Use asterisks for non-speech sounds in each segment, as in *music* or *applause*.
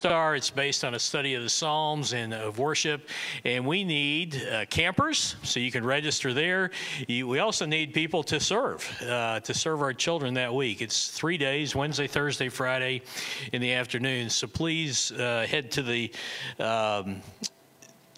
Star. It's based on a study of the Psalms and of worship. And we need uh, campers, so you can register there. You, we also need people to serve, uh, to serve our children that week. It's three days Wednesday, Thursday, Friday in the afternoon. So please uh, head to the um,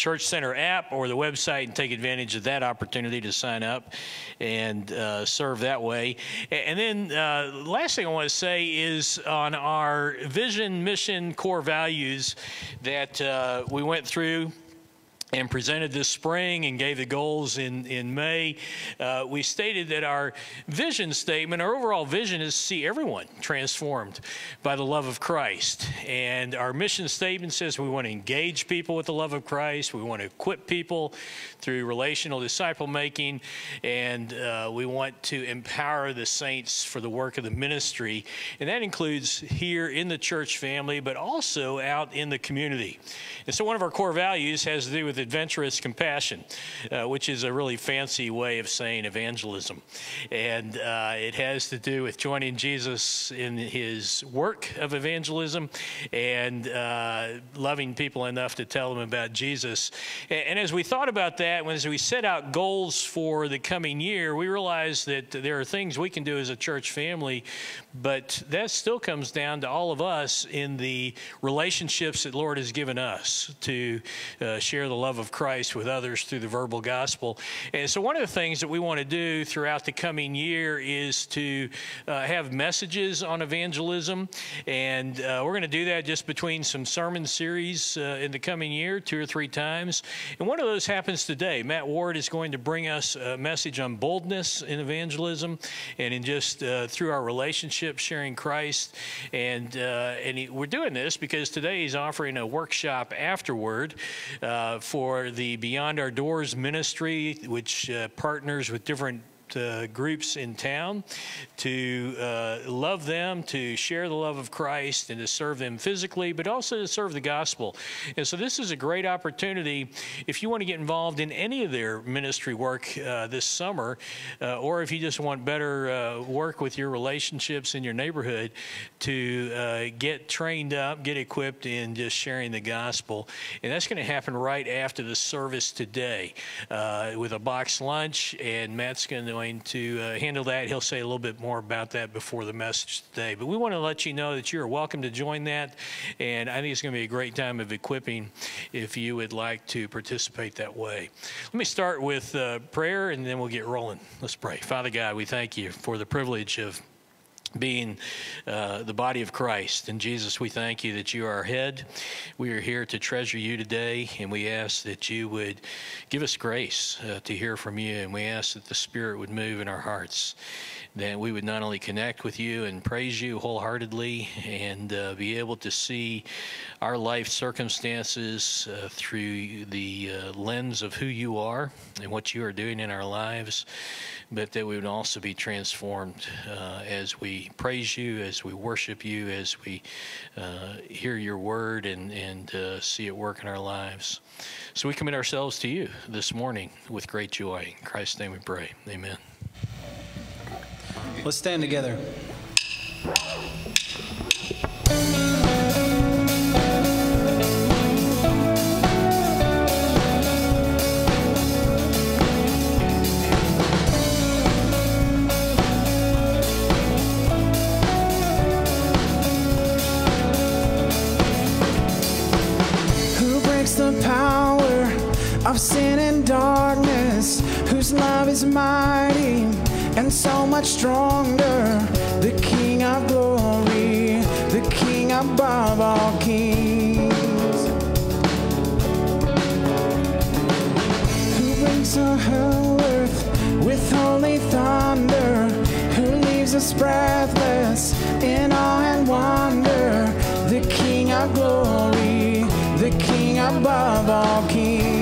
Church Center app or the website and take advantage of that opportunity to sign up and uh, serve that way. And then, uh, last thing I want to say is on our vision, mission, core values that uh, we went through and presented this spring and gave the goals in, in May, uh, we stated that our vision statement, our overall vision is to see everyone transformed by the love of Christ. And our mission statement says we want to engage people with the love of Christ, we want to equip people through relational disciple making, and uh, we want to empower the saints for the work of the ministry. And that includes here in the church family, but also out in the community. And so one of our core values has to do with adventurous compassion, uh, which is a really fancy way of saying evangelism. And uh, it has to do with joining Jesus in his work of evangelism and uh, loving people enough to tell them about Jesus. And, and as we thought about that, as we set out goals for the coming year, we realized that there are things we can do as a church family, but that still comes down to all of us in the relationships that Lord has given us to uh, share the love love of Christ with others through the verbal gospel. And so, one of the things that we want to do throughout the coming year is to uh, have messages on evangelism. And uh, we're going to do that just between some sermon series uh, in the coming year, two or three times. And one of those happens today. Matt Ward is going to bring us a message on boldness in evangelism and in just uh, through our relationship sharing Christ. And, uh, and he, we're doing this because today he's offering a workshop afterward uh, for for the Beyond Our Doors ministry, which uh, partners with different uh, groups in town to uh, love them, to share the love of Christ, and to serve them physically, but also to serve the gospel. And so, this is a great opportunity if you want to get involved in any of their ministry work uh, this summer, uh, or if you just want better uh, work with your relationships in your neighborhood, to uh, get trained up, get equipped in just sharing the gospel. And that's going to happen right after the service today with a box lunch, and Matt's going to to uh, handle that. He'll say a little bit more about that before the message today. But we want to let you know that you're welcome to join that. And I think it's going to be a great time of equipping if you would like to participate that way. Let me start with uh, prayer and then we'll get rolling. Let's pray. Father God, we thank you for the privilege of being uh, the body of Christ. And Jesus, we thank you that you are our head. We are here to treasure you today, and we ask that you would give us grace uh, to hear from you, and we ask that the Spirit would move in our hearts, that we would not only connect with you and praise you wholeheartedly and uh, be able to see our life circumstances uh, through the uh, lens of who you are and what you are doing in our lives but that we would also be transformed uh, as we praise you, as we worship you, as we uh, hear your word and, and uh, see it work in our lives. So we commit ourselves to you this morning with great joy. In Christ's name we pray. Amen. Let's stand together. Of sin and darkness, whose love is mighty and so much stronger. The King of glory, the King above all kings. Who brings whole earth with holy thunder, who leaves us breathless in awe and wonder. The King of glory, the King above all kings.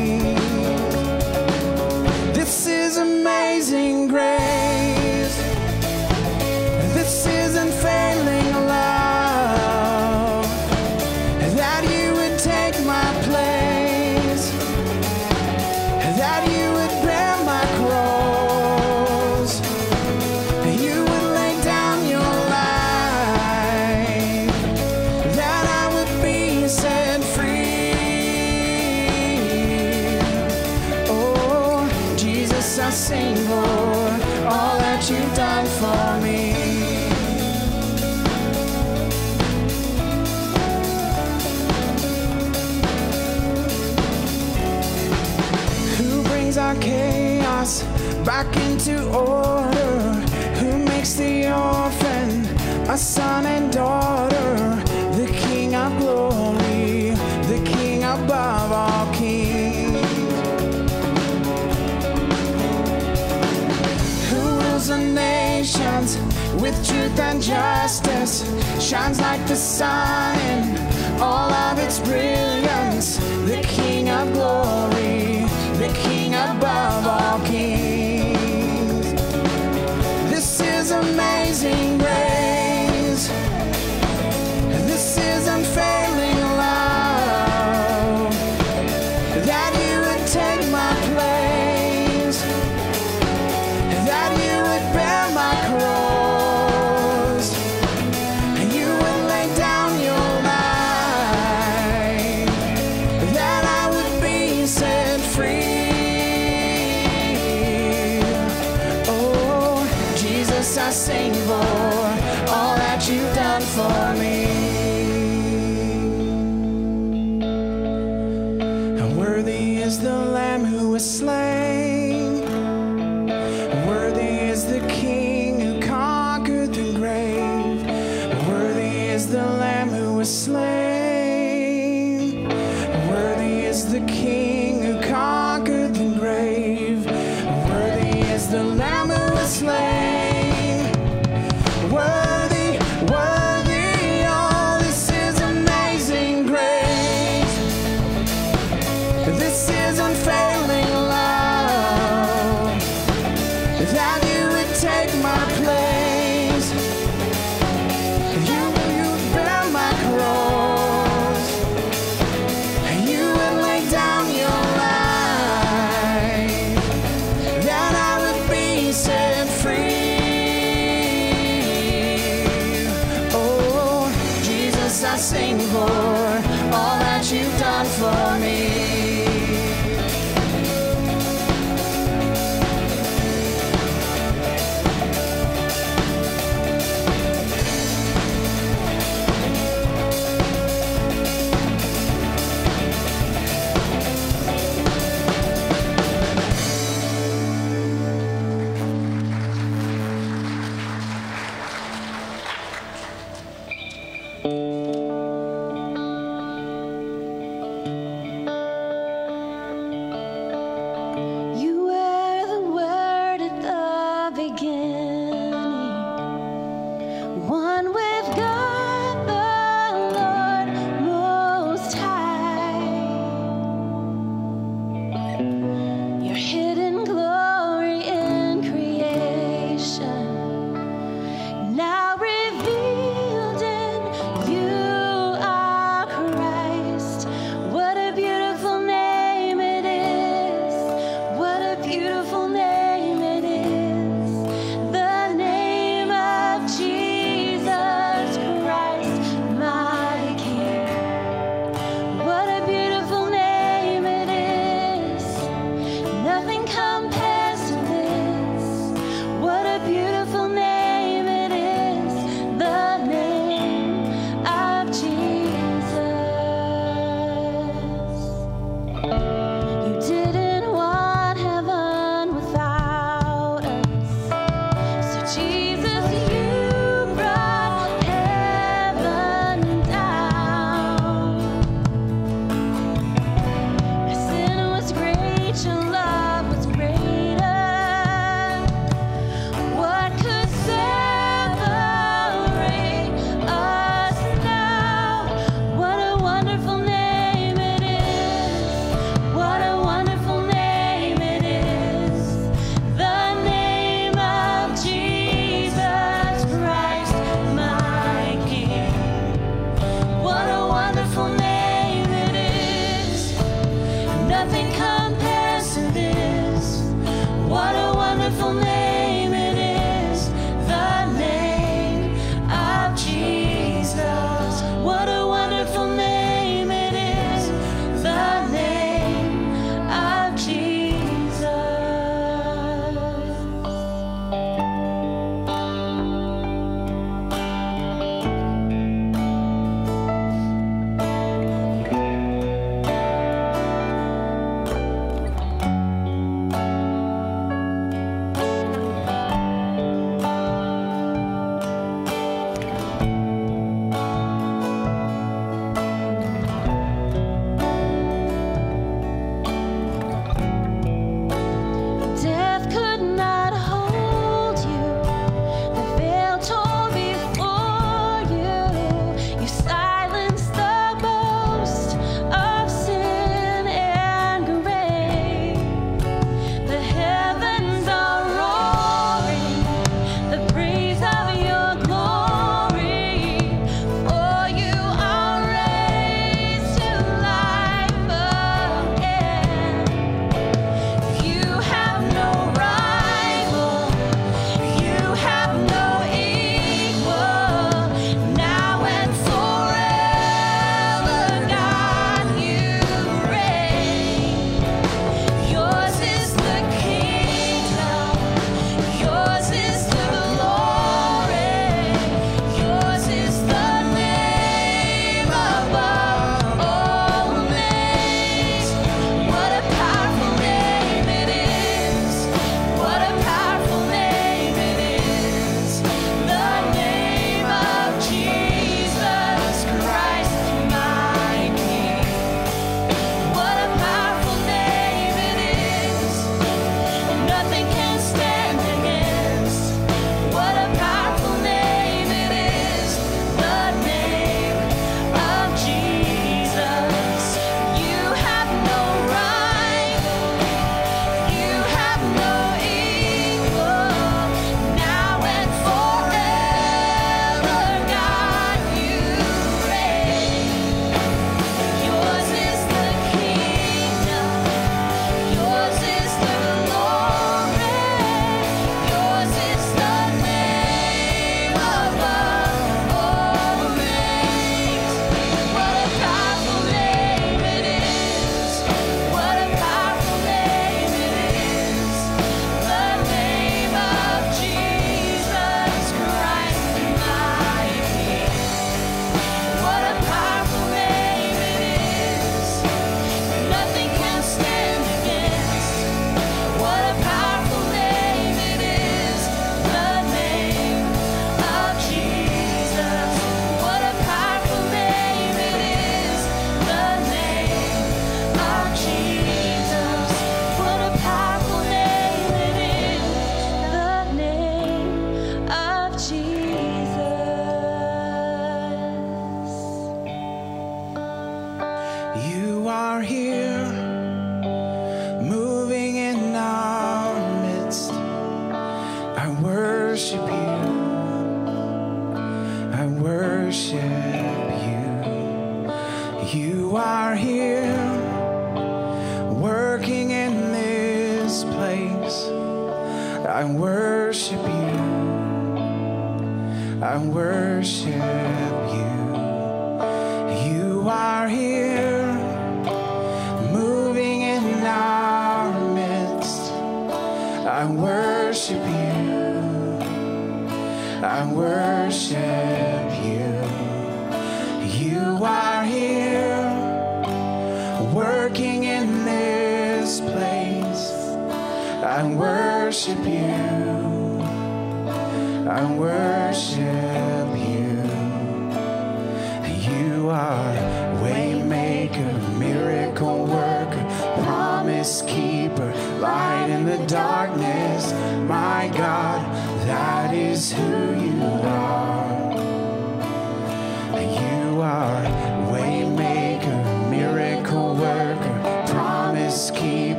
back into order. Who makes the orphan a son and daughter? The King of glory, the King above all kings. Who rules the nations with truth and justice? Shines like the sun in all of its brilliance. The King of glory, the King above all kings amazing grace. This is unfair.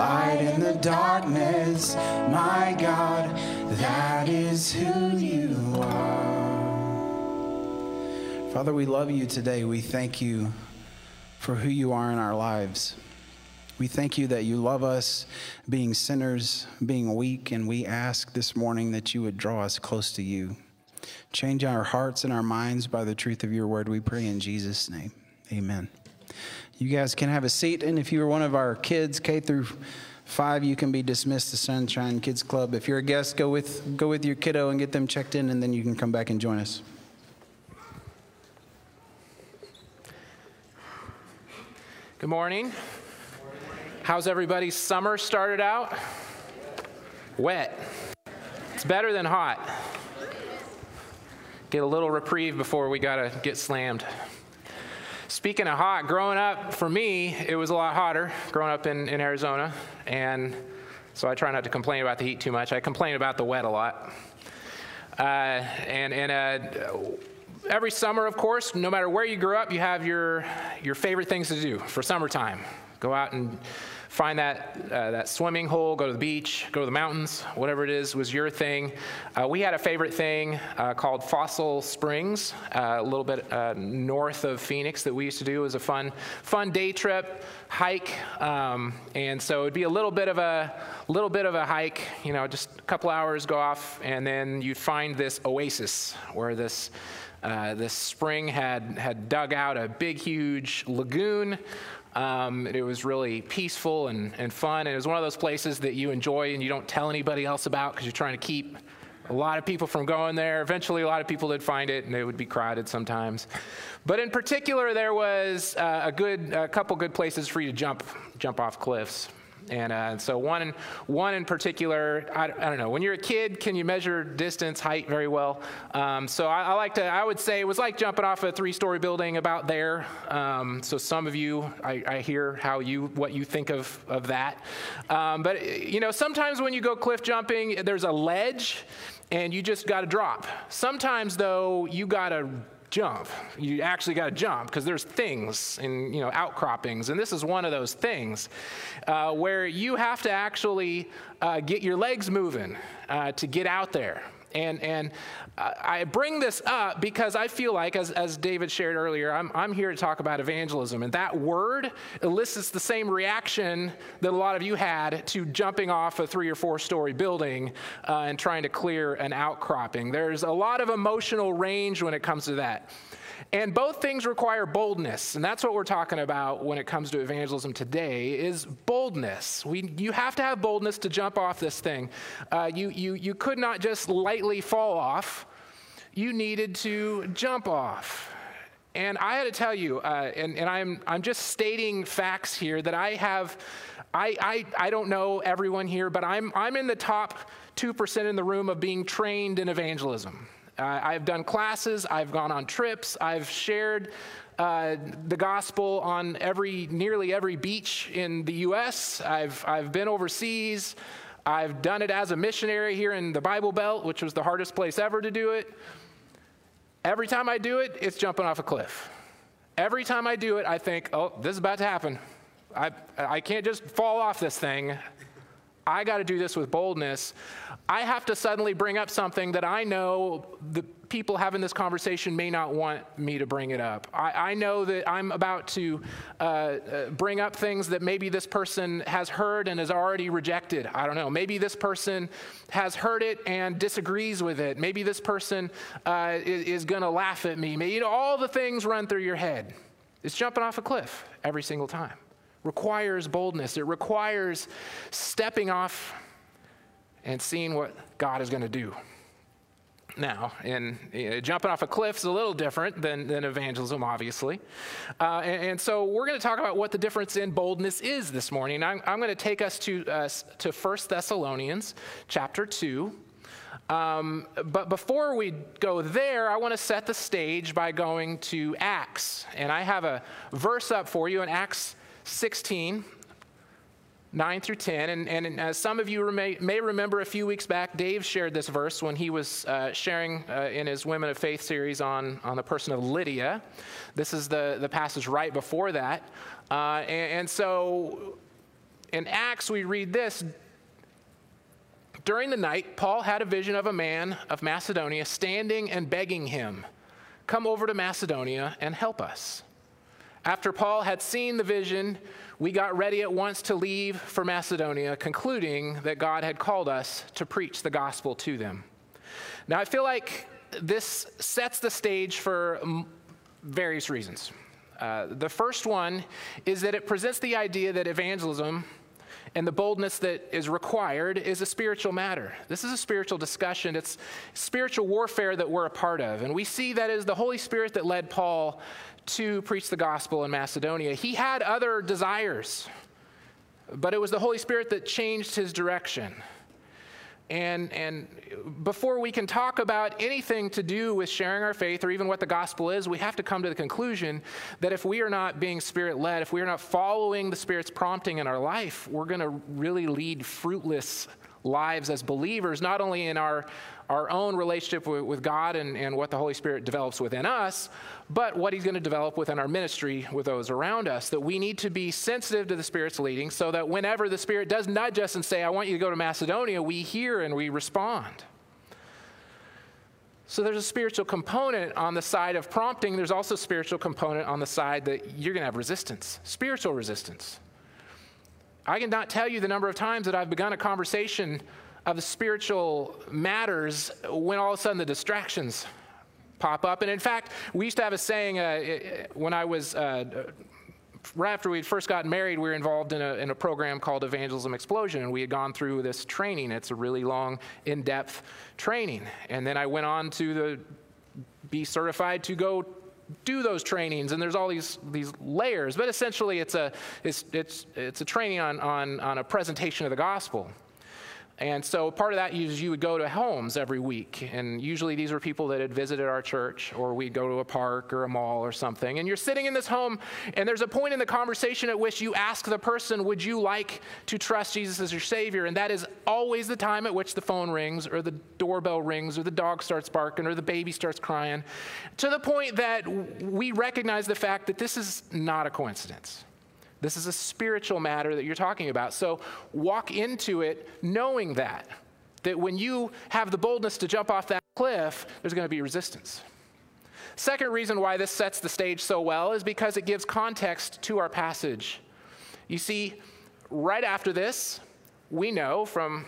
Light in the darkness. My God, that is who you are. Father, we love you today. We thank you for who you are in our lives. We thank you that you love us being sinners, being weak, and we ask this morning that you would draw us close to you. Change our hearts and our minds by the truth of your word. We pray in Jesus' name. Amen. You guys can have a seat, and if you are one of our kids, K through five, you can be dismissed to Sunshine Kids Club. If you're a guest, go with go with your kiddo and get them checked in, and then you can come back and join us. Good morning. How's everybody's summer started out? Wet. It's better than hot. Get a little reprieve before we got to get slammed. Speaking of hot, growing up, for me, it was a lot hotter growing up in, in Arizona. And so I try not to complain about the heat too much. I complain about the wet a lot. Uh, and and uh, every summer, of course, no matter where you grew up, you have your, your favorite things to do for summertime. Go out and find that, uh, that swimming hole, go to the beach, go to the mountains, whatever it is was your thing. Uh, we had a favorite thing uh, called Fossil Springs, uh, a little bit uh, north of Phoenix that we used to do. It was a fun, fun day trip, hike, um, and so it'd be a little bit of a little bit of a hike, you know, just a couple hours go off, and then you'd find this oasis where this uh, this spring had, had dug out a big, huge lagoon. Um, it was really peaceful and, and fun. And it was one of those places that you enjoy and you don't tell anybody else about because you're trying to keep a lot of people from going there. Eventually, a lot of people did find it, and it would be crowded sometimes. But in particular, there was uh, a good, a couple good places for you to jump, jump off cliffs. And uh, so one one in particular, I, I, don't know, when you're a kid, can you measure distance, height very well? Um, so I, I, like to, I would say it was like jumping off a three-story building about there. Um, so some of you, I, I, hear how you, what you think of, of that. Um, but, you know, sometimes when you go cliff jumping, there's a ledge and you just got to drop. Sometimes, though, you got to jump. You actually got to jump because there's things and you know outcroppings, and this is one of those things uh, where you have to actually uh, get your legs moving uh, to get out there. And, and I bring this up because I feel like, as, as David shared earlier, I'm, I'm here to talk about evangelism. And that word elicits the same reaction that a lot of you had to jumping off a three or four story building uh, and trying to clear an outcropping. There's a lot of emotional range when it comes to that. And both things require boldness, and that's what we're talking about when it comes to evangelism today is boldness. We, you have to have boldness to jump off this thing. Uh, you, you, you could not just lightly fall off. You needed to jump off. And I had to tell you, uh, and, and I'm, I'm just stating facts here that I have, I, I, I don't know everyone here, but I'm, I'm in the top 2% in the room of being trained in evangelism. Uh, I've done classes, I've gone on trips, I've shared uh, the gospel on every, nearly every beach in the U.S. I've, I've been overseas. I've done it as a missionary here in the Bible Belt, which was the hardest place ever to do it. Every time I do it, it's jumping off a cliff. Every time I do it, I think, oh, this is about to happen. I, I can't just fall off this thing. I got to do this with boldness. I have to suddenly bring up something that I know the people having this conversation may not want me to bring it up. I, I know that I'm about to uh, uh, bring up things that maybe this person has heard and has already rejected. I don't know. Maybe this person has heard it and disagrees with it. Maybe this person uh, is, is going to laugh at me. Maybe, you know, all the things run through your head. It's jumping off a cliff every single time. Requires boldness. It requires stepping off and seeing what God is going to do. Now, and you know, jumping off a cliff is a little different than, than evangelism, obviously. Uh, and, and, so we're going to talk about what the difference in boldness is this morning. I'm, I'm going to take us to, uh, to 1 Thessalonians chapter 2. Um, but before we go there, I want to set the stage by going to Acts. And I have a verse up for you in Acts 16, 9 through 10. And, and as some of you may, may remember a few weeks back, Dave shared this verse when he was uh, sharing uh, in his Women of Faith series on, on the person of Lydia. This is the, the passage right before that. Uh, and, and so in Acts, we read this. During the night, Paul had a vision of a man of Macedonia standing and begging him, Come over to Macedonia and help us. After Paul had seen the vision, we got ready at once to leave for Macedonia, concluding that God had called us to preach the gospel to them. Now, I feel like this sets the stage for various reasons. Uh, the first one is that it presents the idea that evangelism and the boldness that is required is a spiritual matter. This is a spiritual discussion. It's spiritual warfare that we're a part of. And we see that as the Holy Spirit that led Paul to preach the gospel in Macedonia. He had other desires, but it was the Holy Spirit that changed his direction. And, and before we can talk about anything to do with sharing our faith or even what the gospel is, we have to come to the conclusion that if we are not being spirit led, if we are not following the Spirit's prompting in our life, we're going to really lead fruitless lives as believers, not only in our, our own relationship with, with God and, and what the Holy Spirit develops within us, but what He's going to develop within our ministry with those around us. That we need to be sensitive to the Spirit's leading so that whenever the Spirit does nudge us and say, I want you to go to Macedonia, we hear and we respond. So there's a spiritual component on the side of prompting. There's also a spiritual component on the side that you're going to have resistance, spiritual resistance. I cannot tell you the number of times that I've begun a conversation of spiritual matters when all of a sudden the distractions pop up. And in fact, we used to have a saying uh, when I was. Uh, right after we'd first gotten married, we were involved in a, in a program called Evangelism Explosion, and we had gone through this training. It's a really long, in depth training. And then I went on to the, be certified to go do those trainings and there's all these, these layers but essentially it's a, it's, it's, it's a training on, on, on a presentation of the gospel and so part of that is you would go to homes every week. And usually these were people that had visited our church, or we'd go to a park or a mall or something. And you're sitting in this home, and there's a point in the conversation at which you ask the person, Would you like to trust Jesus as your Savior? And that is always the time at which the phone rings, or the doorbell rings, or the dog starts barking, or the baby starts crying, to the point that we recognize the fact that this is not a coincidence. This is a spiritual matter that you're talking about. So walk into it knowing that. That when you have the boldness to jump off that cliff, there's going to be resistance. Second reason why this sets the stage so well is because it gives context to our passage. You see, right after this, we know from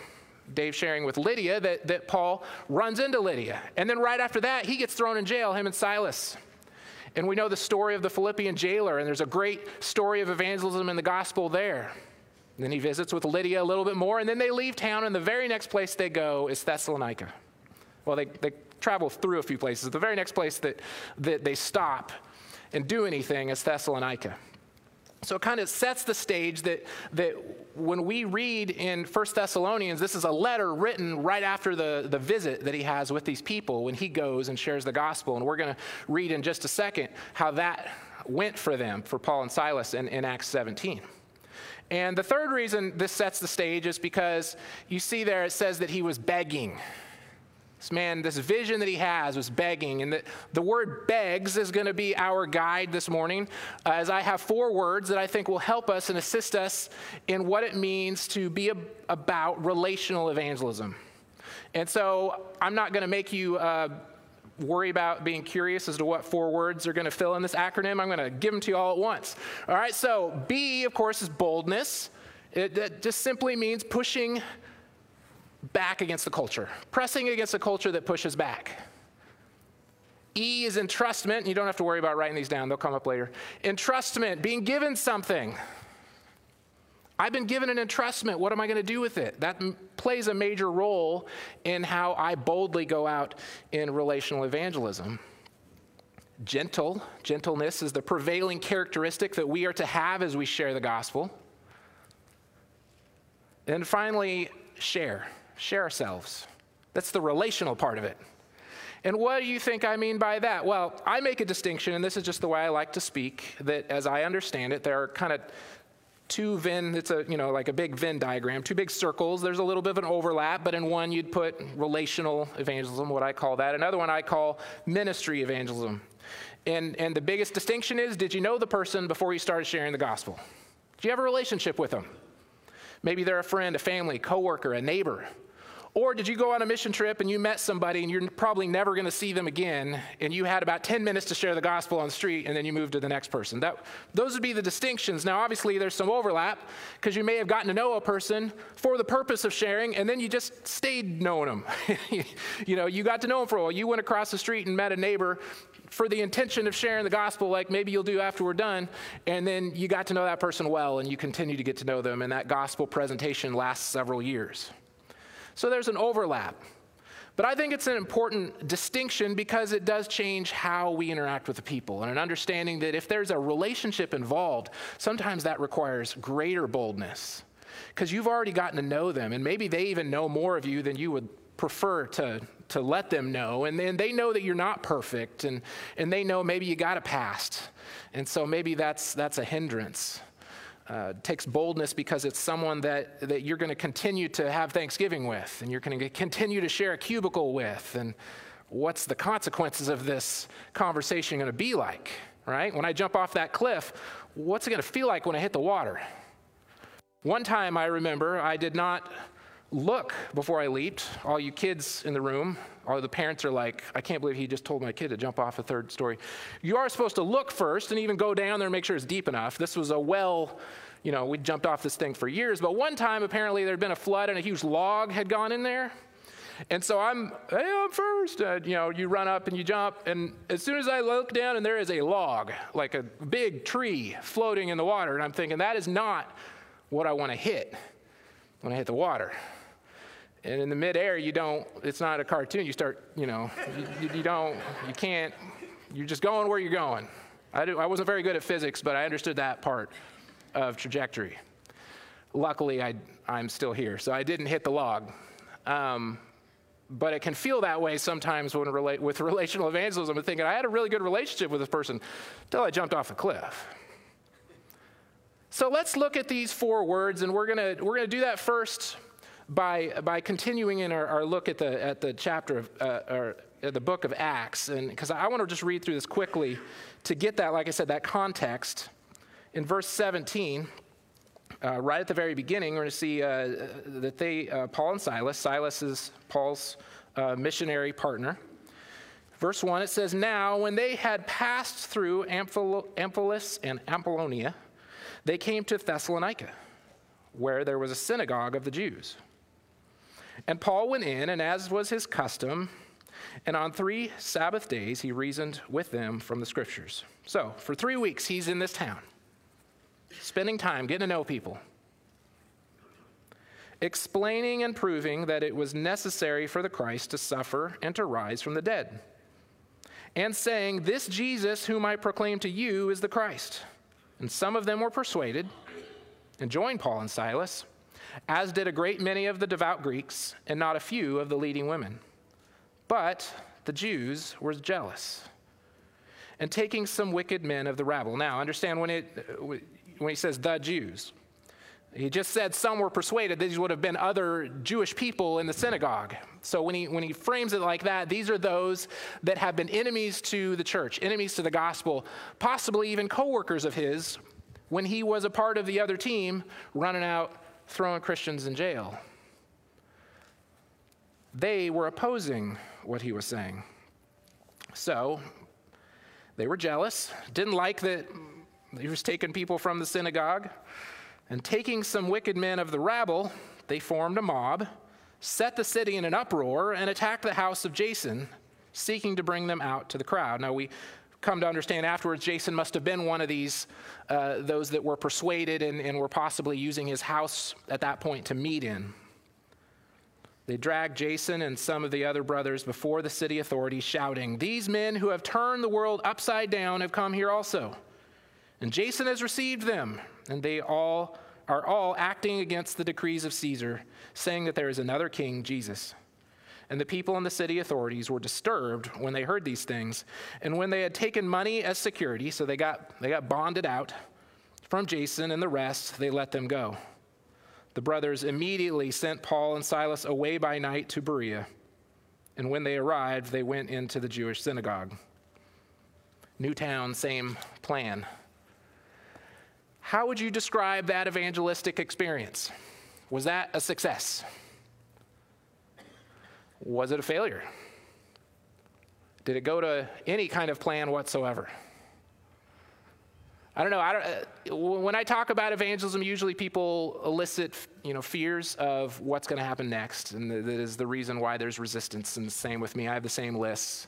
Dave sharing with Lydia that, that Paul runs into Lydia. And then right after that, he gets thrown in jail, him and Silas. And we know the story of the Philippian jailer, and there's a great story of evangelism in the gospel there. And then he visits with Lydia a little bit more, and then they leave town, and the very next place they go is Thessalonica. Well, they, they travel through a few places. The very next place that, that they stop and do anything is Thessalonica. So it kind of sets the stage that, that when we read in 1 Thessalonians, this is a letter written right after the, the visit that he has with these people when he goes and shares the gospel. And we're going to read in just a second how that went for them, for Paul and Silas in, in Acts 17. And the third reason this sets the stage is because you see there it says that he was begging. This man, this vision that he has was begging. And the, the word begs is going to be our guide this morning, uh, as I have four words that I think will help us and assist us in what it means to be about relational evangelism. And so I'm not going to make you. Uh, worry about being curious as to what four words are going to fill in this acronym. I'm going to give them to you all at once. All right, so B, of course, is boldness. It, it, just simply means pushing back against the culture, pressing against a culture that pushes back. E is entrustment. You don't have to worry about writing these down, they'll come up later. Entrustment, being given something. I've been given an entrustment. What am I going to do with it? That m- plays a major role in how I boldly go out in relational evangelism. Gentle, gentleness is the prevailing characteristic that we are to have as we share the gospel. And finally, share share ourselves. That's the relational part of it. And what do you think I mean by that? Well, I make a distinction, and this is just the way I like to speak, that as I understand it, there are kind of two Venn, it's a, you know, like a big Venn diagram, two big circles. There's a little bit of an overlap, but in one you'd put relational evangelism, what I call that. Another one I call ministry evangelism. And, and the biggest distinction is did you know the person before you started sharing the gospel? Do you have a relationship with them? Maybe they're a friend, a family, coworker, a neighbor. Or did you go on a mission trip and you met somebody and you're probably never going to see them again and you had about 10 minutes to share the gospel on the street and then you moved to the next person? That, those would be the distinctions. Now, obviously, there's some overlap because you may have gotten to know a person for the purpose of sharing and then you just stayed knowing them. *laughs* you know, you got to know them for a while. You went across the street and met a neighbor for the intention of sharing the gospel, like maybe you'll do after we're done, and then you got to know that person well and you continue to get to know them, and that gospel presentation lasts several years. So there's an overlap. But I think it's an important distinction because it does change how we interact with the people and an understanding that if there's a relationship involved, sometimes that requires greater boldness because you've already gotten to know them and maybe they even know more of you than you would prefer to, to let them know. And then they know that you're not perfect and, and they know maybe you got a past. And so maybe that's, that's a hindrance. Uh, takes boldness because it's someone that, that you're going to continue to have Thanksgiving with and you're going to continue to share a cubicle with. And what's the consequences of this conversation going to be like, right? When I jump off that cliff, what's it going to feel like when I hit the water? One time I remember I did not look before I leaped. All you kids in the room, all the parents are like, I can't believe he just told my kid to jump off a third story. You are supposed to look first and even go down there and make sure it's deep enough. This was a well, you know, we jumped off this thing for years, but one time apparently there had been a flood and a huge log had gone in there. And so I'm, hey, I'm first. Uh, you know, you run up and you jump, and as soon as I look down, and there is a log, like a big tree floating in the water, and I'm thinking that is not what I want to hit when I hit the water. And in the midair, you don't, it's not a cartoon. You start, you know, you, you, don't, you can't, you're just going where you're going. I, do, I wasn't very good at physics, but I understood that part of trajectory. Luckily, I, I'm still here, so I didn't hit the log. Um, but it can feel that way sometimes when relate, with relational evangelism. I'm thinking, I had a really good relationship with this person until I jumped off a cliff. So let's look at these four words, and we're going to we're gonna do that first by, by continuing in our, our look at the, at the chapter of, uh, or the book of Acts, and because I want to just read through this quickly to get that, like I said, that context. In verse 17, uh, right at the very beginning, we're going to see uh, that they, uh, Paul and Silas, Silas is Paul's uh, missionary partner. Verse 1, it says, Now, when they had passed through Amphipolis and Apollonia, they came to Thessalonica, where there was a synagogue of the Jews. And Paul went in, and as was his custom, and on three Sabbath days he reasoned with them from the scriptures. So, for three weeks, he's in this town, spending time getting to know people, explaining and proving that it was necessary for the Christ to suffer and to rise from the dead, and saying, This Jesus whom I proclaim to you is the Christ. And some of them were persuaded and joined Paul and Silas as did a great many of the devout Greeks, and not a few of the leading women. But the Jews were jealous, and taking some wicked men of the rabble. Now, understand when, it, when he says the Jews, he just said some were persuaded. These would have been other Jewish people in the synagogue. So when he, when he frames it like that, these are those that have been enemies to the church, enemies to the gospel, possibly even co workers of his when he was a part of the other team running out throwing Christians in jail. They were opposing what he was saying. So they were jealous, didn't like that he was taking people from the synagogue, and taking some wicked men of the rabble, they formed a mob, set the city in an uproar, and attacked the house of Jason, seeking to bring them out to the crowd. Now, we come to understand afterwards, Jason must have been one of these, uh, those that were persuaded and, and were possibly using his house at that point to meet in. They dragged Jason and some of the other brothers before the city authorities, shouting, These men who have turned the world upside down have come here also. And Jason has received them, and they all are all acting against the decrees of Caesar, saying that there is another king, Jesus. And the people and the city authorities were disturbed when they heard these things. And when they had taken money as security, so they got, they got bonded out from Jason and the rest, they let them go. The brothers immediately sent Paul and Silas away by night to Berea. And when they arrived, they went into the Jewish synagogue. New town, same plan. How would you describe that evangelistic experience? Was that a success? Was it a failure? Did it go to any kind of plan whatsoever? I don't know. I don't, uh, when I talk about evangelism, usually people elicit, you know, fears of what's going to happen next, and that is the reason why there's resistance. And the same with me. I have the same lists.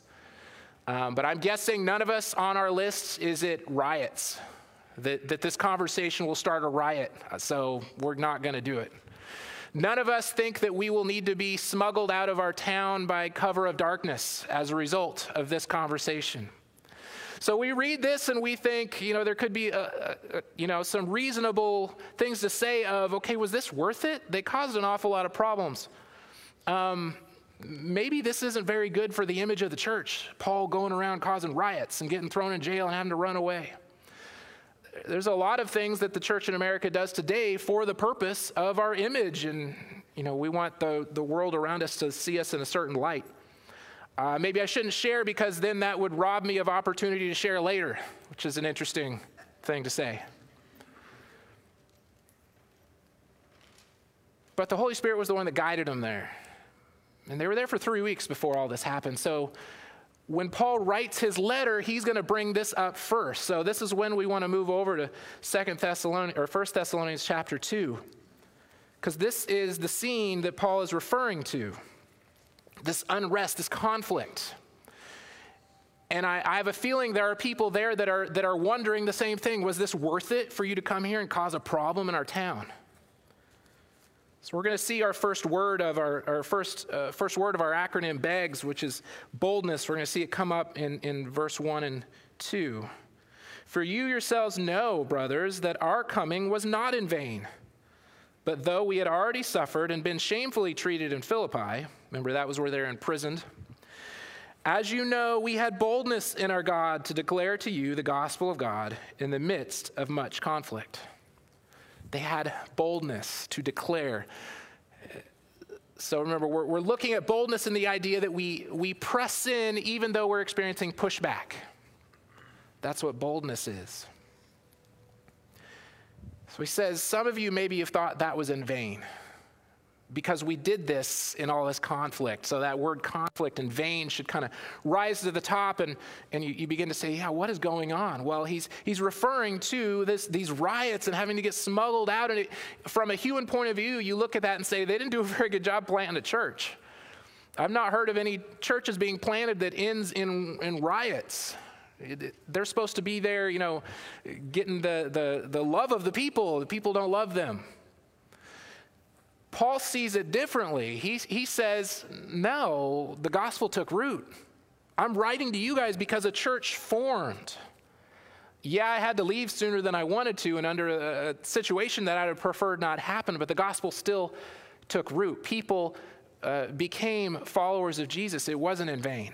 Um, but I'm guessing none of us on our lists is it riots. That, that this conversation will start a riot, so we're not going to do it. None of us think that we will need to be smuggled out of our town by cover of darkness as a result of this conversation. So we read this and we think, you know, there could be, a, a, you know, some reasonable things to say of, okay, was this worth it? They caused an awful lot of problems. Um, maybe this isn't very good for the image of the church. Paul going around causing riots and getting thrown in jail and having to run away. There's a lot of things that the church in America does today for the purpose of our image. And, you know, we want the, the world around us to see us in a certain light. Uh, maybe I shouldn't share because then that would rob me of opportunity to share later, which is an interesting thing to say. But the Holy Spirit was the one that guided them there. And they were there for three weeks before all this happened. So when Paul writes his letter, he's going to bring this up first. So this is when we want to move over to Second Thessalonians or First Thessalonians chapter 2. Because this is the scene that Paul is referring to this unrest, this conflict. And I, I, have a feeling there are people there that are, that are wondering the same thing. Was this worth it for you to come here and cause a problem in our town? So we're going to see our first word of our, our first, uh, first word of our acronym BEGS, which is boldness. We're going to see it come up in, in verse 1 and 2. For you yourselves know, brothers, that our coming was not in vain. But though we had already suffered and been shamefully treated in Philippi, remember that was where they're imprisoned, as you know, we had boldness in our God to declare to you the gospel of God in the midst of much conflict. They had boldness to declare. So remember, we're, we're looking at boldness in the idea that we, we press in even though we're experiencing pushback. That's what boldness is. So he says, Some of you maybe have thought that was in vain because we did this in all this conflict. So that word conflict and vain should kind of rise to the top, and, and you, you, begin to say, Yeah, what is going on? Well, he's, he's referring to this, these riots and having to get smuggled out. And it, from a human point of view, you look at that and say, They didn't do a very good job planting a church. I've not heard of any churches being planted that ends in, in riots. They're supposed to be there, you know, getting the, the, the love of the people. The people don't love them. Paul sees it differently. He, he says, No, the gospel took root. I'm writing to you guys because a church formed. Yeah, I had to leave sooner than I wanted to, and under a, situation that I would have preferred not happen, but the gospel still took root. People uh, became followers of Jesus. It wasn't in vain.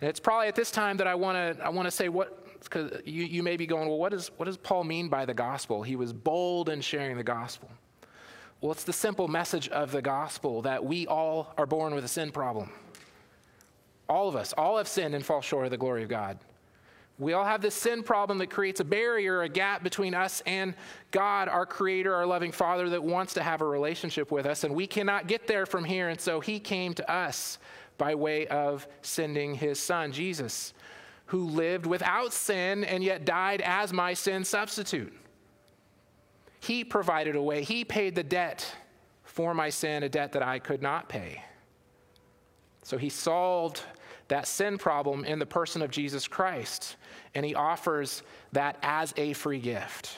And it's probably at this time that I want to I want to say what because you, you may be going, well, what, is, what does Paul mean by the gospel? He was bold in sharing the gospel. Well, it's the simple message of the gospel that we all are born with a sin problem. All of us, all have sinned and fall short of the glory of God. We all have this sin problem that creates a barrier, a gap between us and God, our Creator, our loving Father that wants to have a relationship with us. And we cannot get there from here. And so He came to us by way of sending his son, Jesus, who lived without sin and yet died as my sin substitute. He provided a way, he paid the debt for my sin, a debt that I could not pay. So he solved that sin problem in the person of Jesus Christ, and he offers that as a free gift.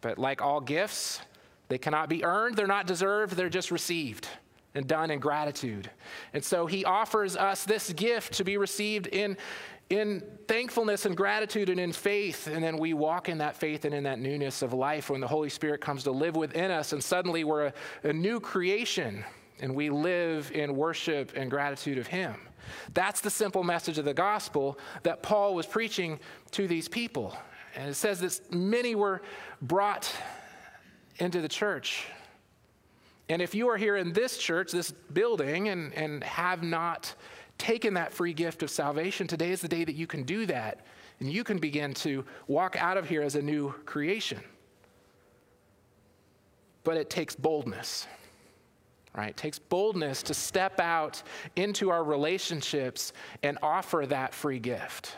But like all gifts, they cannot be earned, they're not deserved, they're just received and done in gratitude. And so he offers us this gift to be received in, in thankfulness and gratitude and in faith. And then we walk in that faith and in that newness of life when the Holy Spirit comes to live within us. And suddenly we're a, a new creation and we live in worship and gratitude of Him. That's the simple message of the gospel that Paul was preaching to these people. And it says that many were brought into the church. And if you are here in this church, this building, and, and have not taken that free gift of salvation, today is the day that you can do that. And you can begin to walk out of here as a new creation. But it takes boldness, right? It takes boldness to step out into our relationships and offer that free gift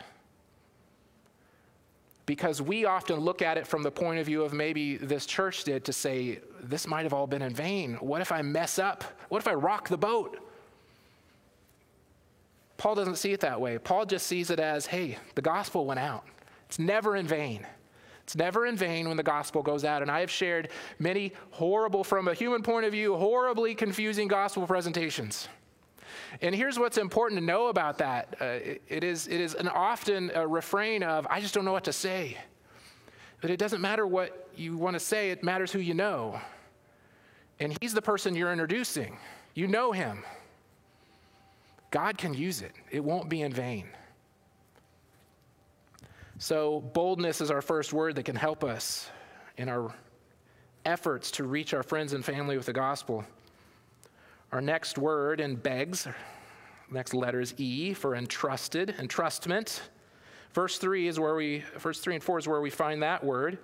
because we often look at it from the point of view of maybe this church did to say, this might have all been in vain. What if I mess up? What if I rock the boat? Paul doesn't see it that way. Paul just sees it as, hey, the gospel went out. It's never in vain. It's never in vain when the gospel goes out. And I have shared many horrible, from a human point of view, horribly confusing gospel presentations. And here's what's important to know about that uh, it, it, is, it is an often a refrain of, I just don't know what to say. But it doesn't matter what you want to say, it matters who you know. And he's the person you're introducing. You know him. God can use it, it won't be in vain. So, boldness is our first word that can help us in our efforts to reach our friends and family with the gospel. Our next word in begs, next letter is E for entrusted, entrustment. Verse 3 is where we, verse 3 and 4 is where we find that word.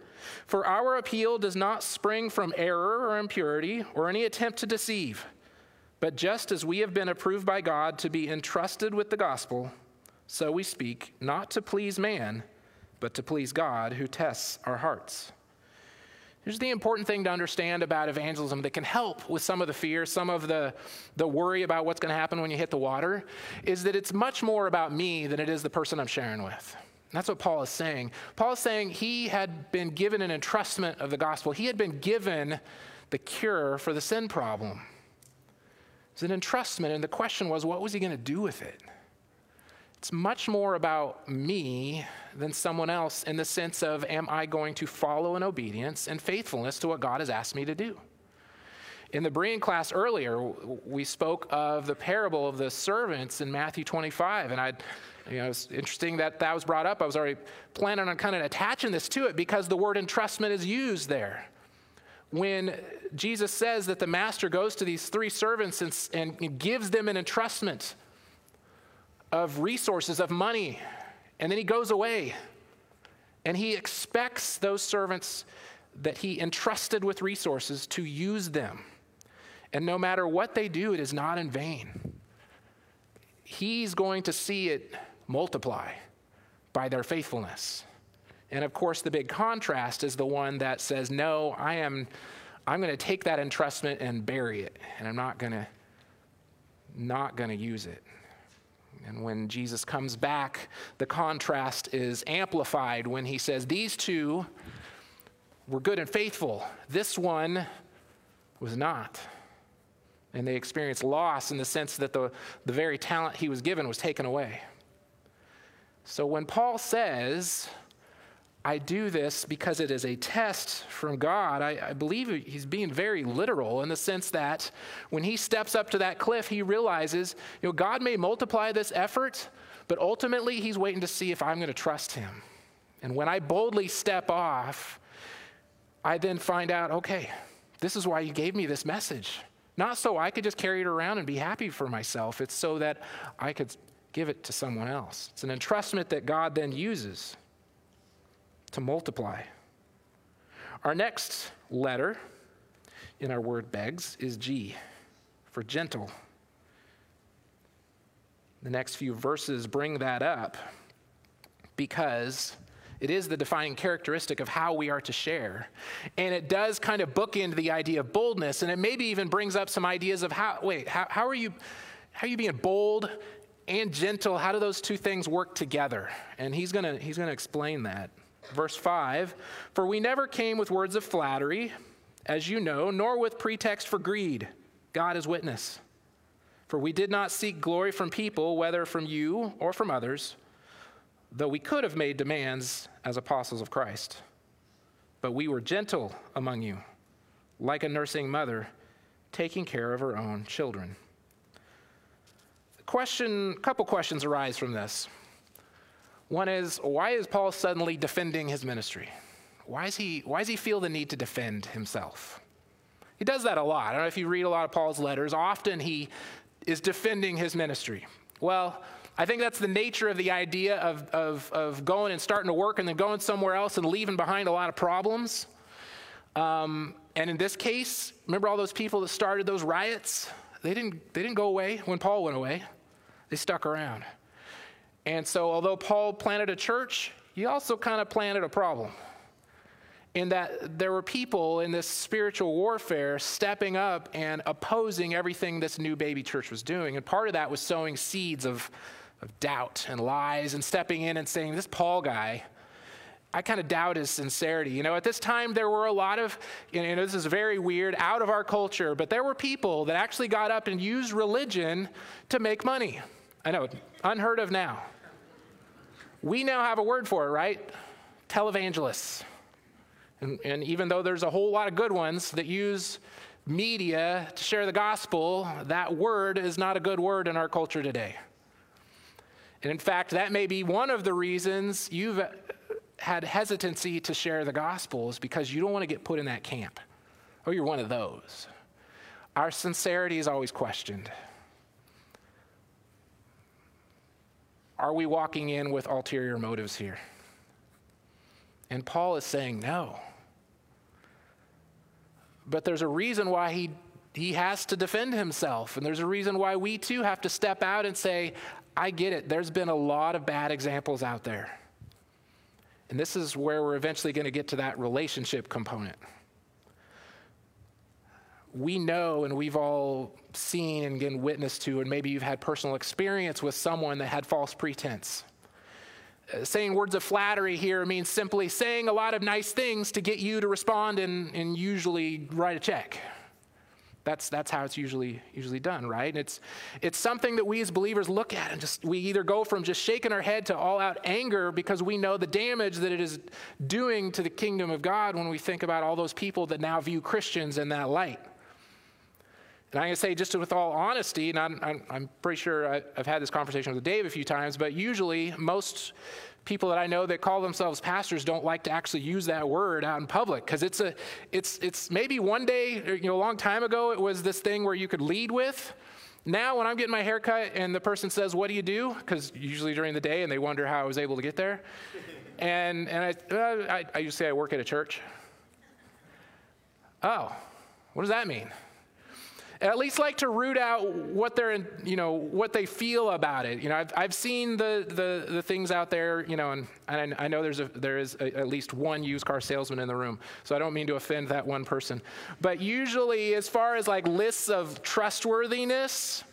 For our appeal does not spring from error or impurity or any attempt to deceive, but just as we have been approved by God to be entrusted with the gospel, so we speak, not to please man, but to please God who tests our hearts. Here's the important thing to understand about evangelism that can help with some of the fear, some of the, the worry about what's going to happen when you hit the water, is that it's much more about me than it is the person I'm sharing with. That's what Paul is saying. Paul is saying he had been given an entrustment of the gospel, he had been given the cure for the sin problem. It's an entrustment, and the question was, what was he going to do with it? It's much more about me than someone else in the sense of, am I going to follow in obedience and faithfulness to what God has asked me to do? In the Brian class earlier, we spoke of the parable of the servants in Matthew 25, and I, you know, it's interesting that that was brought up. I was already planning on kind of attaching this to it because the word entrustment is used there. When Jesus says that the master goes to these three servants and, and gives them an entrustment of resources, of money, and then he goes away. And he expects those servants that he entrusted with resources to use them. And no matter what they do, it is not in vain. He's going to see it multiply by their faithfulness. And of course, the big contrast is the one that says, No, I am I'm going to take that entrustment and bury it, and I'm not going to not going to use it. And when Jesus comes back, the contrast is amplified when he says, These two were good and faithful. This one was not. And they experienced loss in the sense that the, the very talent he was given was taken away. So when Paul says, I do this because it is a test from God. I, I, believe he's being very literal in the sense that when he steps up to that cliff, he realizes, you know, God may multiply this effort, but ultimately he's waiting to see if I'm going to trust him. And when I boldly step off, I then find out, okay, this is why you gave me this message. Not so I could just carry it around and be happy for myself. It's so that I could give it to someone else. It's an entrustment that God then uses to multiply. Our next letter in our word begs is G for gentle. The next few verses bring that up because it is the defining characteristic of how we are to share. And it does kind of bookend the idea of boldness, and it maybe even brings up some ideas of how, wait, how, how are you, how are you being bold and gentle? How do those two things work together? And he's gonna, he's gonna explain that. Verse 5 For we never came with words of flattery, as you know, nor with pretext for greed. God is witness. For we did not seek glory from people, whether from you or from others, though we could have made demands as apostles of Christ. But we were gentle among you, like a nursing mother taking care of her own children. Question, couple questions arise from this. One is why is Paul suddenly defending his ministry? Why, is he, why does he feel the need to defend himself? He does that a lot. I don't know if you read a lot of Paul's letters. Often he is defending his ministry. Well, I think that's the nature of the idea of, of, of going and starting to work and then going somewhere else and leaving behind a lot of problems. Um, and in this case, remember all those people that started those riots? They didn't, they didn't go away when Paul went away, they stuck around. And so, although Paul planted a church, he also kind of planted a problem in that there were people in this spiritual warfare stepping up and opposing everything this new baby church was doing. And part of that was sowing seeds of, of doubt and lies and stepping in and saying, This Paul guy, I kind of doubt his sincerity. You know, at this time, there were a lot of, you know, this is very weird, out of our culture, but there were people that actually got up and used religion to make money. I know, unheard of now. We now have a word for it, right? Televangelists. And, and even though there's a whole lot of good ones that use media to share the gospel, that word is not a good word in our culture today. And in fact, that may be one of the reasons you've had hesitancy to share the gospel is because you don't want to get put in that camp. Or you're one of those. Our sincerity is always questioned. Are we walking in with ulterior motives here? And Paul is saying no. But there's a reason why he, he has to defend himself. And there's a reason why we too have to step out and say, I get it. There's been a lot of bad examples out there. And this is where we're eventually going to get to that relationship component. We know and we've all seen and given witness to, and maybe you've had personal experience with someone that had false pretense uh, saying words of flattery here means simply saying a lot of nice things to get you to respond and, and usually write a check. That's, that's how it's usually, usually done, right? And it's, it's something that we as believers look at and just, we either go from just shaking our head to all out anger because we know the damage that it is doing to the kingdom of God when we think about all those people that now view Christians in that light. And going to say, just with all honesty, and I'm, I'm, pretty sure I, have had this conversation with Dave a few times, but usually most people that I know that call themselves pastors don't like to actually use that word out in public because it's a, it's, it's maybe one day, you know, a long time ago, it was this thing where you could lead with. Now, when I'm getting my hair cut and the person says, What do you do? Because usually during the day and they wonder how I was able to get there. And, and I, I, I to say I work at a church. Oh, what does that mean? At least like to root out what they're, in, you know, what they feel about it. You know, I've, I've seen the, the, the things out there, you know, and, and I know there's a, there is a, at least one used car salesman in the room, so I don't mean to offend that one person. But usually, as far as like lists of trustworthiness,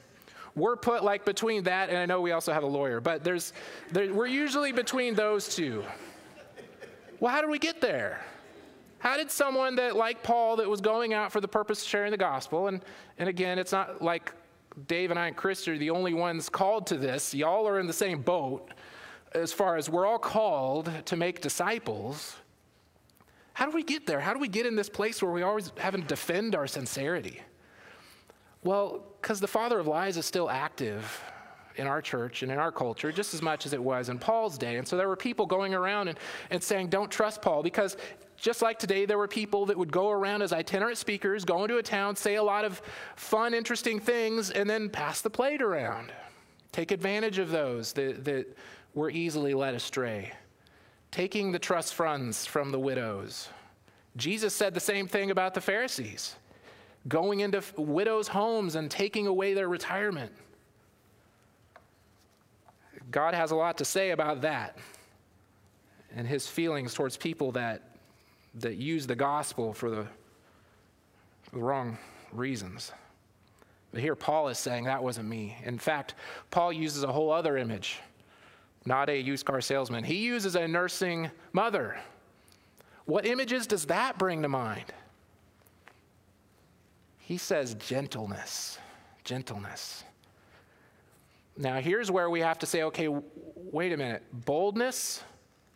we're put like between that, and I know we also have a lawyer, but there's, there, we're usually between those two. Well, how do we get there? How did someone that, like Paul, that was going out for the purpose of sharing the gospel, and, and again, it's not like Dave and I and Chris are the only ones called to this. Y'all are in the same boat as far as we're all called to make disciples. How do we get there? How do we get in this place where we always having to defend our sincerity? Well, because the father of lies is still active in our church and in our culture just as much as it was in Paul's day. And so there were people going around and, and saying, Don't trust Paul, because just like today, there were people that would go around as itinerant speakers, go into a town, say a lot of fun, interesting things, and then pass the plate around. Take advantage of those that, that were easily led astray. Taking the trust funds from the widows. Jesus said the same thing about the Pharisees going into widows' homes and taking away their retirement. God has a lot to say about that and his feelings towards people that that use the gospel for the, the wrong reasons. But here Paul is saying that wasn't me. In fact, Paul uses a whole other image, not a used car salesman. He uses a nursing mother. What images does that bring to mind? He says gentleness, gentleness. Now, here's where we have to say, okay, wait a minute. Boldness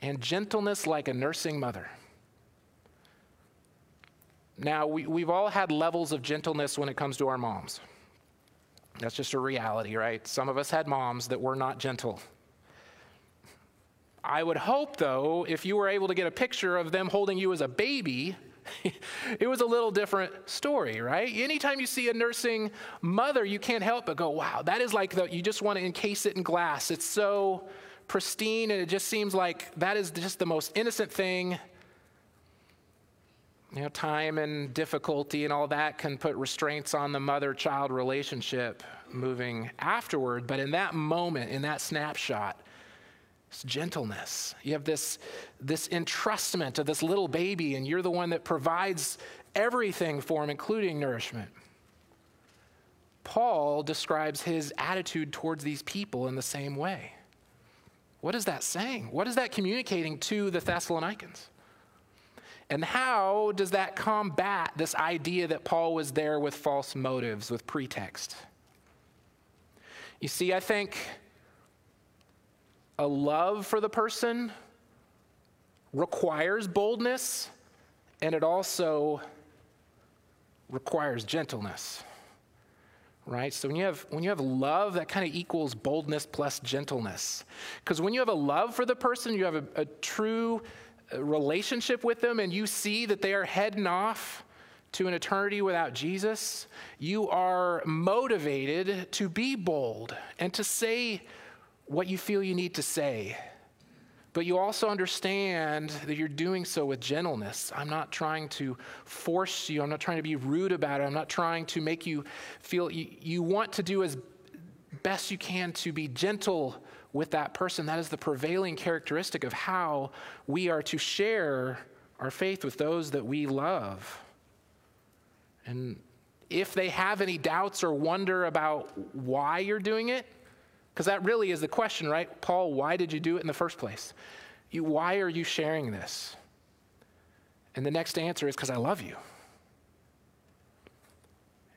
and gentleness like a nursing mother. Now, we, we've all had levels of gentleness when it comes to our moms. That's just a reality, right? Some of us had moms that were not gentle. I would hope, though, if you were able to get a picture of them holding you as a baby, *laughs* it was a little different story, right? Anytime you see a nursing mother, you can't help but go, wow, that is like the, you just want to encase it in glass. It's so pristine, and it just seems like that is just the most innocent thing. You know, time and difficulty and all that can put restraints on the mother child relationship moving afterward. But in that moment, in that snapshot, it's gentleness. You have this, this entrustment of this little baby, and you're the one that provides everything for him, including nourishment. Paul describes his attitude towards these people in the same way. What is that saying? What is that communicating to the Thessalonians? And how does that combat this idea that Paul was there with false motives, with pretext? You see, I think a love for the person requires boldness, and it also requires gentleness. Right? So when you have when you have love, that kind of equals boldness plus gentleness. Because when you have a love for the person, you have a, a true relationship with them, and you see that they are heading off to an eternity without Jesus, you are motivated to be bold and to say what you feel you need to say. But you also understand that you're doing so with gentleness. I'm not trying to force you. I'm not trying to be rude about it. I'm not trying to make you feel you, you want to do as best you can to be gentle with that person. That is the prevailing characteristic of how we are to share our faith with those that we love. And if they have any doubts or wonder about why you're doing it, because that really is the question, right? Paul, why did you do it in the first place? You, why are you sharing this? And the next answer is because I love you.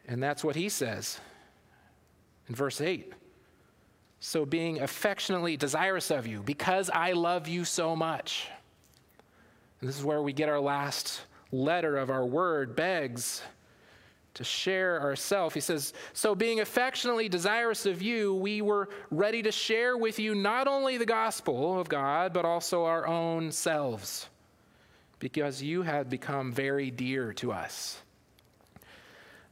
And that's what he says in verse 8. So, being affectionately desirous of you, because I love you so much. And this is where we get our last letter of our word, begs to share ourselves. He says, So being affectionately desirous of you, we were ready to share with you not only the gospel of God, but also our own selves, because you had become very dear to us.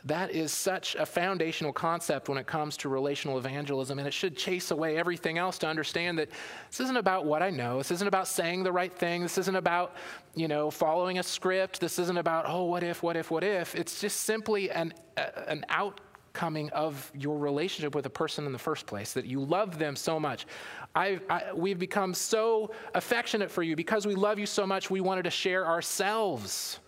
That is such a foundational concept when it comes to relational evangelism, and it should chase away everything else to understand that this isn't about what I know. This isn't about saying the right thing. This isn't about, you know, following a script. This isn't about, oh, what if, what if, what if. It's just simply an, an outcoming of your relationship with a person in the first place, that you love them so much. I, we've become so affectionate for you because we love you so much, we wanted to share ourselves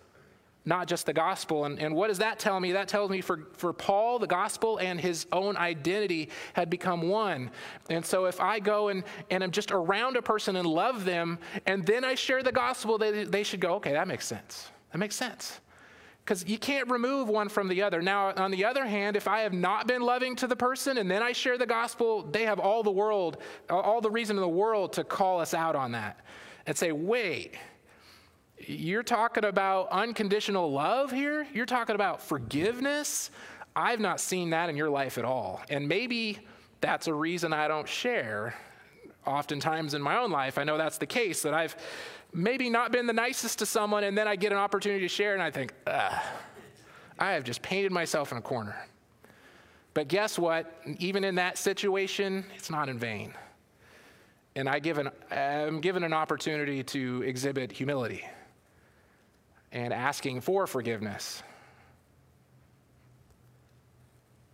not just the gospel. And, and what does that tell me? That tells me for, for Paul, the gospel and his own identity had become one. And so if I go and, and I'm just around a person and love them, and then I share the gospel, they, they should go, okay, that makes sense. That makes sense. Because you can't remove one from the other. Now, on the other hand, if I have not been loving to the person and then I share the gospel, they have all the world, all the reason in the world to call us out on that and say, wait, you're talking about unconditional love here? You're talking about forgiveness? I've not seen that in your life at all. And maybe that's a reason I don't share. Oftentimes in my own life, I know that's the case, that I've maybe not been the nicest to someone, and then I get an opportunity to share, and I think, ugh, I have just painted myself in a corner. But guess what? Even in that situation, it's not in vain. And I give an, I'm given an opportunity to exhibit humility and asking for forgiveness.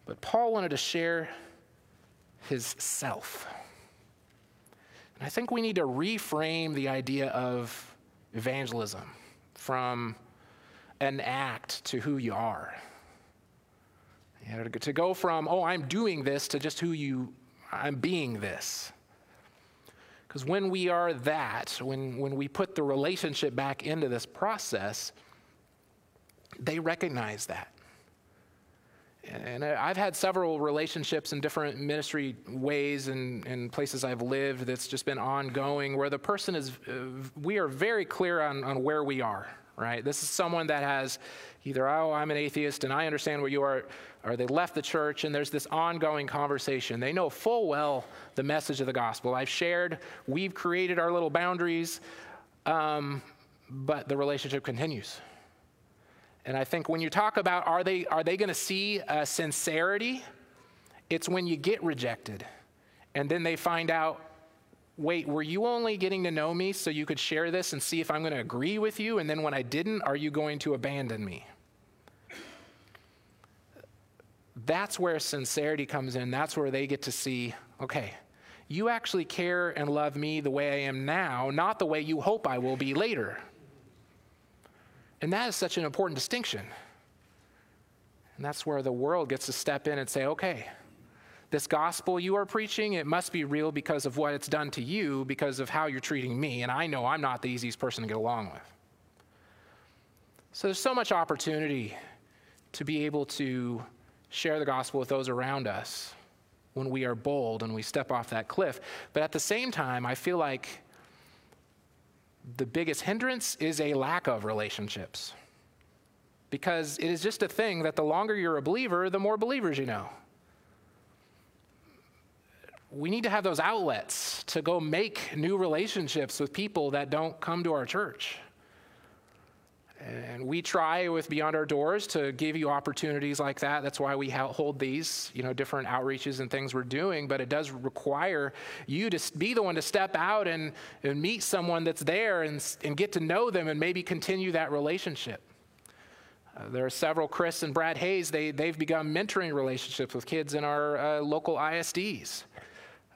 But Paul wanted to share his self. And I think we need to reframe the idea of evangelism from an act to who you are. You know, to go from, oh, I'm doing this to just who you, I'm being this. Because when we are that, when, when we put the relationship back into this process, they recognize that. And I've had several relationships in different ministry ways and, and places I've lived that's just been ongoing where the person is, uh, we are very clear on, on where we are, right? This is someone that has either, oh, I'm an atheist and I understand what you are, or they left the church and there's this ongoing conversation. They know full well the message of the gospel. I've shared, we've created our little boundaries, um, but the relationship continues. And I think when you talk about are they, are they going to see uh, sincerity, it's when you get rejected and then they find out wait, were you only getting to know me so you could share this and see if I'm going to agree with you? And then when I didn't, are you going to abandon me? That's where sincerity comes in. That's where they get to see, okay, you actually care and love me the way I am now, not the way you hope I will be later. And that is such an important distinction. And that's where the world gets to step in and say, okay, this gospel you are preaching, it must be real because of what it's done to you, because of how you're treating me. And I know I'm not the easiest person to get along with. So there's so much opportunity to be able to share the gospel with those around us when we are bold and we step off that cliff. But at the same time, I feel like the biggest hindrance is a lack of relationships. Because it is just a thing that the longer you're a believer, the more believers you know we need to have those outlets to go make new relationships with people that don't come to our church. And we try with Beyond Our Doors to give you opportunities like that. That's why we hold these, you know, different outreaches and things we're doing. But it does require you to be the one to step out and, and meet someone that's there and, and get to know them and maybe continue that relationship. Uh, there are several, Chris and Brad Hayes, they, they've begun mentoring relationships with kids in our uh, local ISDs.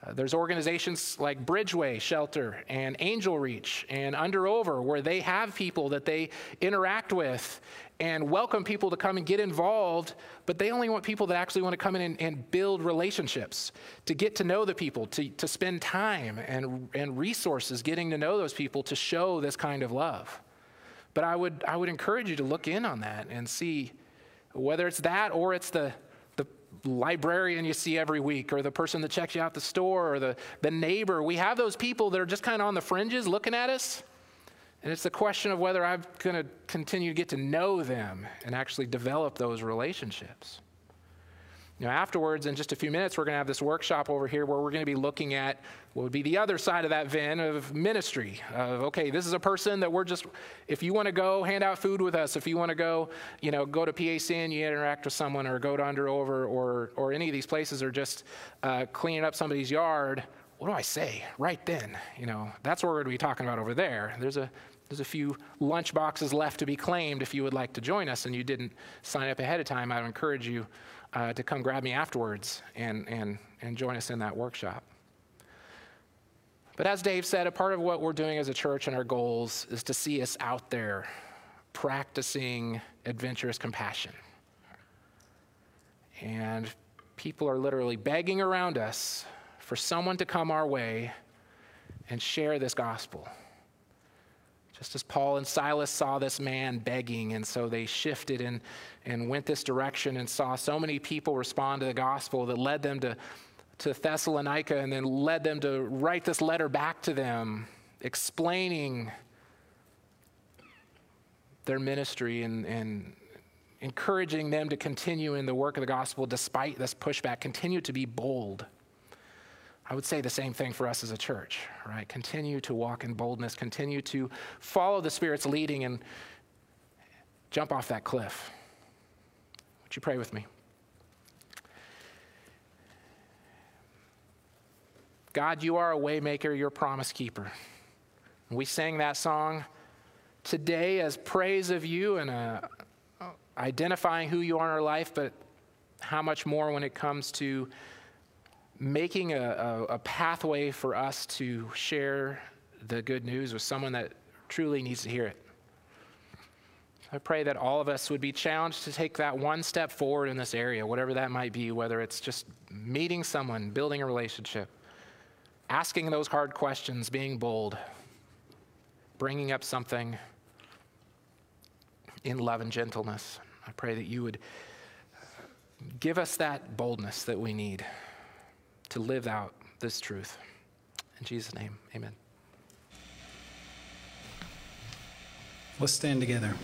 Uh, there's organizations like Bridgeway Shelter and Angel Reach and Under Over where they have people that they interact with and welcome people to come and get involved, but they only want people that actually want to come in and, and build relationships, to get to know the people, to, to spend time and, and resources getting to know those people to show this kind of love. But I would, I would encourage you to look in on that and see whether it's that or it's the librarian you see every week or the person that checks you out the store or the, the neighbor. We have those people that are just kind of on the fringes looking at us. And it's the question of whether I'm going to continue to get to know them and actually develop those relationships. Now, afterwards, in just a few minutes, we're going to have this workshop over here where we're going to be looking at what would be the other side of that Venn of ministry. Of okay, this is a person that we're just. If you want to go hand out food with us, if you want to go, you know, go to PAC and you interact with someone, or go to Under Over, or or any of these places, or just uh, cleaning up somebody's yard. What do I say right then? You know, that's what we're going to be talking about over there. There's a there's a few lunch boxes left to be claimed if you would like to join us and you didn't sign up ahead of time. I would encourage you uh, to come grab me afterwards and, and, and join us in that workshop. But as Dave said, a part of what we're doing as a church and our goals is to see us out there practicing adventurous compassion. And people are literally begging around us for someone to come our way and share this gospel. Just as Paul and Silas saw this man begging, and so they shifted and, and went this direction and saw so many people respond to the gospel that led them to, to Thessalonica and then led them to write this letter back to them, explaining their ministry and, and encouraging them to continue in the work of the gospel despite this pushback, continue to be bold. I would say the same thing for us as a church, right? Continue to walk in boldness, continue to follow the Spirit's leading and jump off that cliff. Would you pray with me? God, you are a waymaker, you're a promise keeper. We sang that song today as praise of you and uh, identifying who you are in our life, but how much more when it comes to making a, a, a, pathway for us to share the good news with someone that truly needs to hear it. I pray that all of us would be challenged to take that one step forward in this area, whatever that might be, whether it's just meeting someone, building a relationship, asking those hard questions, being bold, bringing up something in love and gentleness. I pray that you would give us that boldness that we need to live out this truth. In Jesus' name, amen. Let's stand together.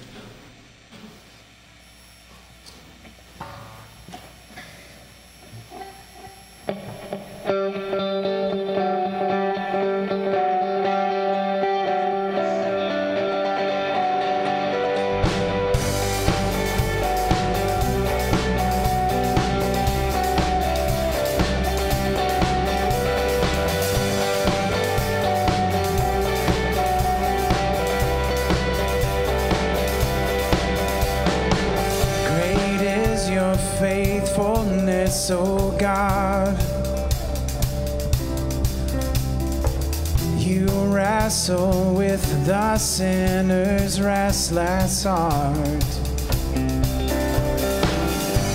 Wrestle with the sinner's restless heart.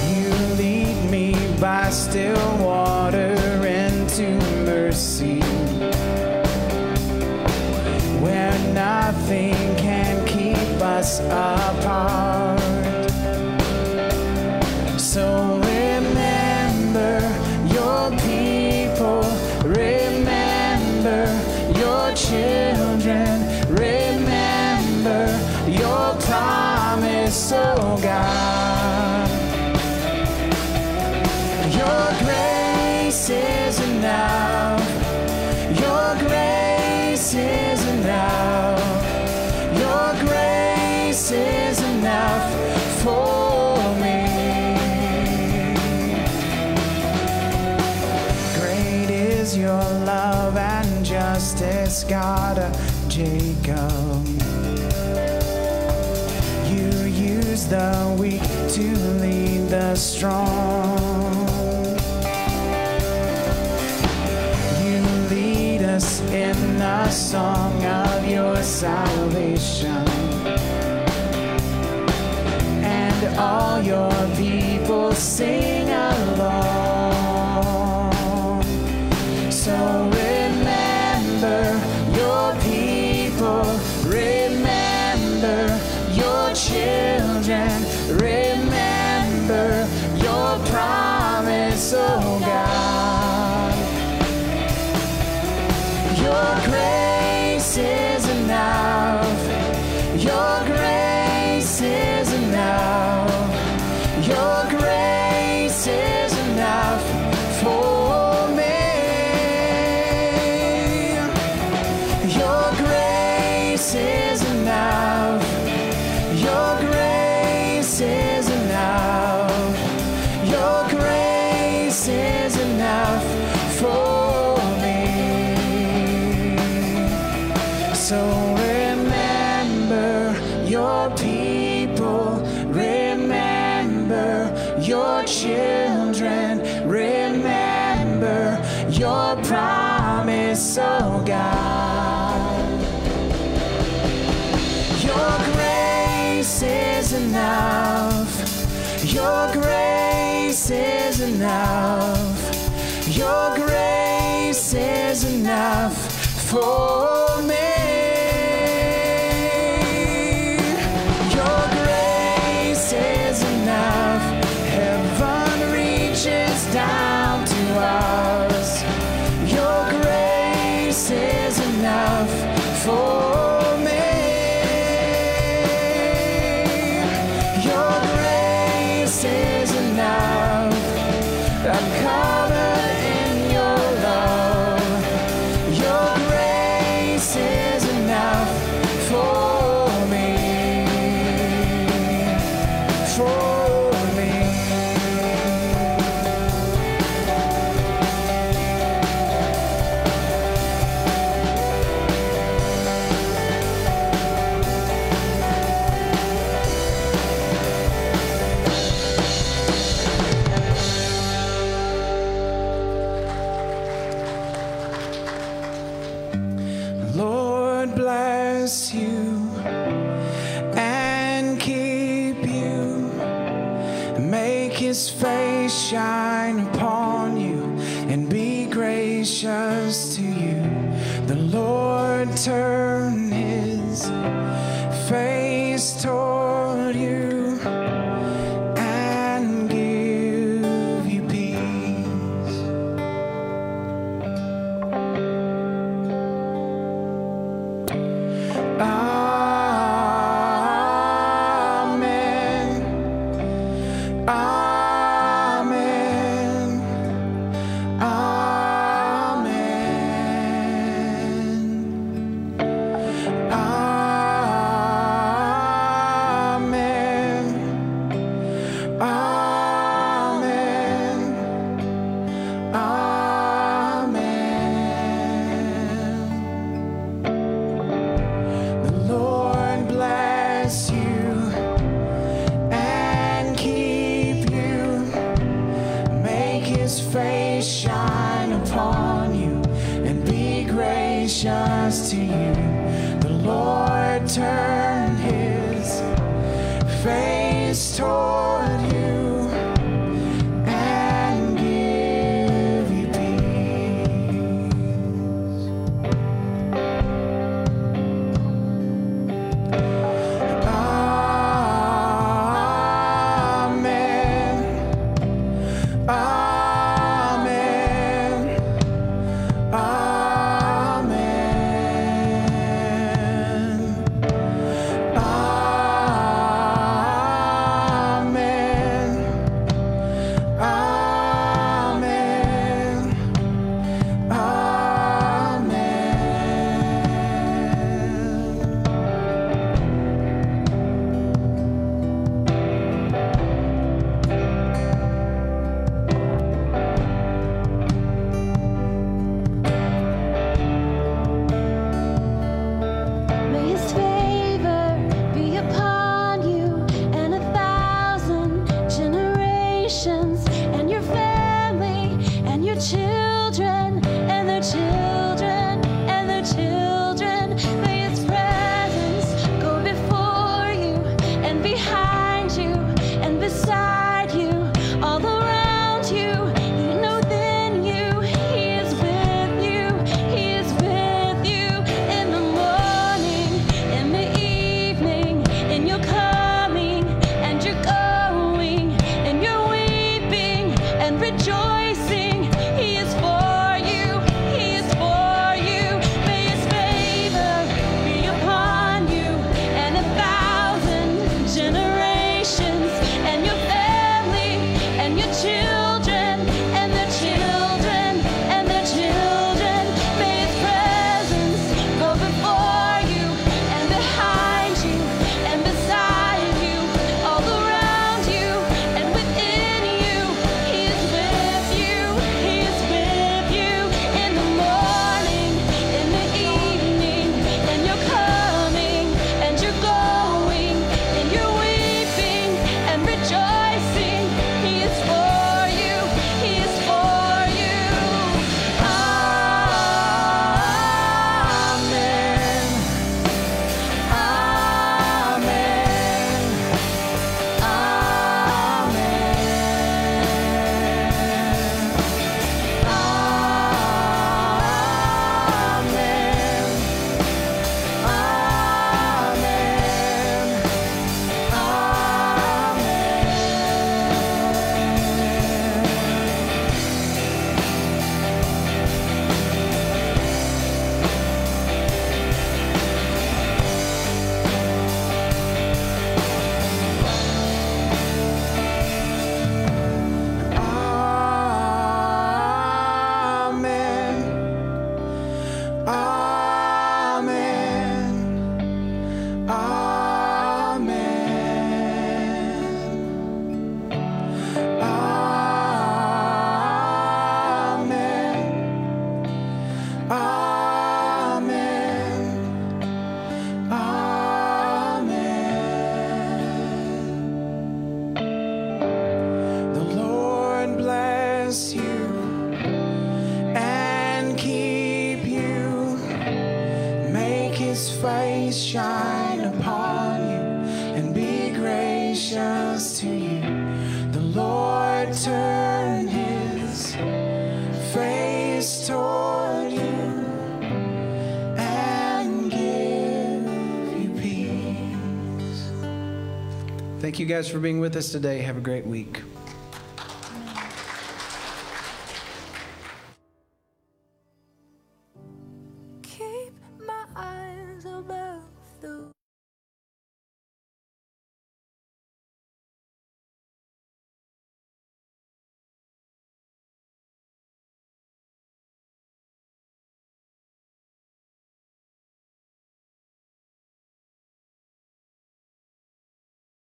You lead me by still water into mercy where nothing can keep us apart. Children, remember your promise, oh God. Your grace is enough. Your grace is enough. Your grace is enough for me. Great is your love justice, God of Jacob. You use the weak to lead the strong. You lead us in the song of your salvation. And all your people sing along. Your grace is enough. Your grace is enough for I'm guys for being with us today. Have a great week.